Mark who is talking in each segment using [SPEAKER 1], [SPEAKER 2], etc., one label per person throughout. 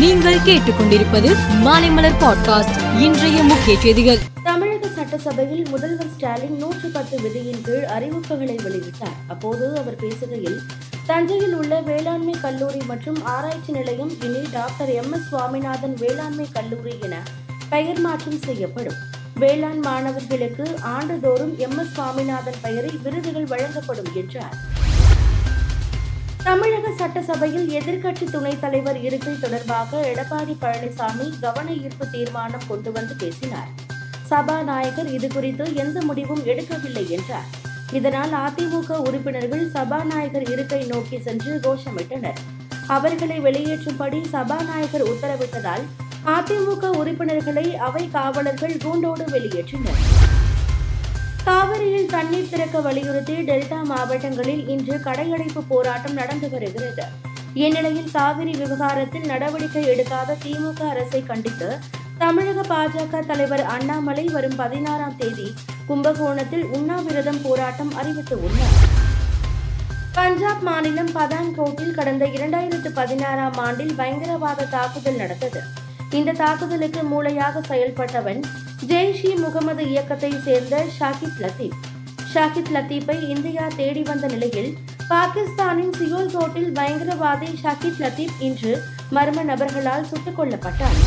[SPEAKER 1] நீங்கள் கேட்டுக்கொண்டிருப்பது மாலைமலர் பாட்காஸ்ட் இன்றைய முக்கிய செய்திகள்.
[SPEAKER 2] தமிழக சட்டசபையில் முதல்வர் ஸ்டாலின் நூற்று பத்து விதியின் கீழ் அறிவிப்புகளை வெளியிட்டார். அப்போது அவர் பேசுகையில் தஞ்சையில் உள்ள வேளாண்மை கல்லூரி மற்றும் ஆராய்ச்சி நிலையம் இனி டாக்டர் எம். எஸ். சுவாமிநாதன் வேளாண்மை கல்லூரி என பெயர் மாற்றம் செய்யப்படும். வேளாண் மாணவர்களுக்கு ஆண்டுதோறும் எம். எஸ். சுவாமிநாதன் பெயரில் விருதுகள் வழங்கப்படும் என்றார். தமிழக சட்டசபையில் எதிர்க்கட்சி துணைத் தலைவர் இருக்கை தொடர்பாக எடப்பாடி பழனிசாமி கவன ஈர்ப்பு தீர்மானம் கொண்டு வந்து பேசினார். சபாநாயகர் இதுகுறித்து எந்த முடிவும் எடுக்கவில்லை என்றார். இதனால் அதிமுக உறுப்பினர்கள் சபாநாயகர் இருக்கை நோக்கி சென்று கோஷமிட்டனர் அவர்களை வெளியேற்றும்படி சபாநாயகர் உத்தரவிட்டதால் அதிமுக உறுப்பினர்களை அவை காவலர்கள் கூண்டோடு வெளியேற்றினர். காவிரியில் தண்ணீர் திறக்க வலியுறுத்தி டெல்டா மாவட்டங்களில் இன்று கடையடைப்பு போராட்டம் நடந்து வருகிறது. இந்நிலையில் காவிரி விவகாரத்தில் நடவடிக்கை எடுக்காத திமுக அரசை கண்டித்து தமிழக பாஜக தலைவர் அண்ணாமலை வரும் பதினாறாம் தேதி கும்பகோணத்தில் உண்ணாவிரதம் போராட்டம் அறிவித்துள்ளார் பஞ்சாப் மாநிலம் பதான்கோட்டில் கடந்த இரண்டாயிரத்து பதினாறாம் ஆண்டில் பயங்கரவாத தாக்குதல் நடந்தது. இந்த தாக்குதலுக்கு மூளையாக செயல்பட்டவன் ஜெய்ஷ் இ முகமது இயக்கத்தை சேர்ந்த ஷாகித் லத்தீப். ஷாகித் லத்தீப்பை இந்தியா தேடி வந்த நிலையில் பாகிஸ்தானின் சியோல் கோட்டில் பயங்கரவாதி ஷாகித் லத்தீப் இன்று மர்ம நபர்களால் சுட்டுக் கொல்லப்பட்டார்.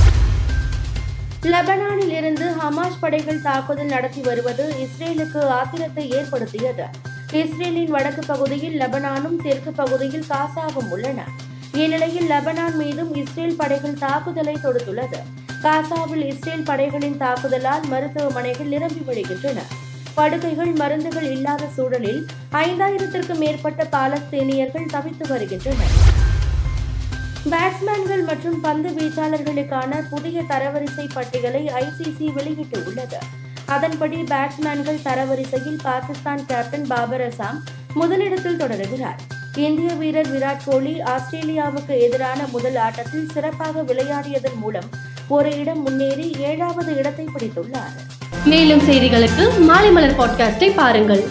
[SPEAKER 2] லெபனானில் இருந்து ஹமாஸ் படைகள் தாக்குதல் நடத்தி வருவது இஸ்ரேலுக்கு ஆத்திரத்தை ஏற்படுத்தியது. இஸ்ரேலின் வடக்கு பகுதியில் லெபனானும் தெற்கு பகுதியில் காசாவும் உள்ளன. இந்நிலையில் லெபனான் மீதும் இஸ்ரேல் படைகள் தாக்குதலை தொடுத்துள்ளது. காசாவில் இஸ்ரேல் படைகளின் தாக்குதலால் மருத்துவமனைகள் நிரம்பி வழிகின்றன. படுக்கைகள் மருந்துகள் இல்லாத சூழலில் ஐந்தாயிரத்திற்கும் மேற்பட்ட பாலஸ்தீனியர்கள் தவித்து வருகின்றனர். பேட்ஸ்மேன்கள் மற்றும் பந்து வீச்சாளர்களுக்கான புதிய தரவரிசை பட்டியலை ஐசிசி வெளியிட்டுள்ளது அதன்படி பேட்ஸ்மேன்கள் தரவரிசையில் பாகிஸ்தான் கேப்டன் பாபர் அசாம் முதலிடத்தில் தொடர்கிறார். இந்திய வீரர் விராட் கோலி ஆஸ்திரேலியாவுக்கு எதிரான முதல் ஆட்டத்தில் சிறப்பாக விளையாடியதன் மூலம் ஒரு இடம் முன்னேறி ஏழாவது இடத்தை பிடித்துள்ளார்.
[SPEAKER 3] மேலும் செய்திகளுக்கு மாலைமலர் பாட்காஸ்டை பாருங்கள்.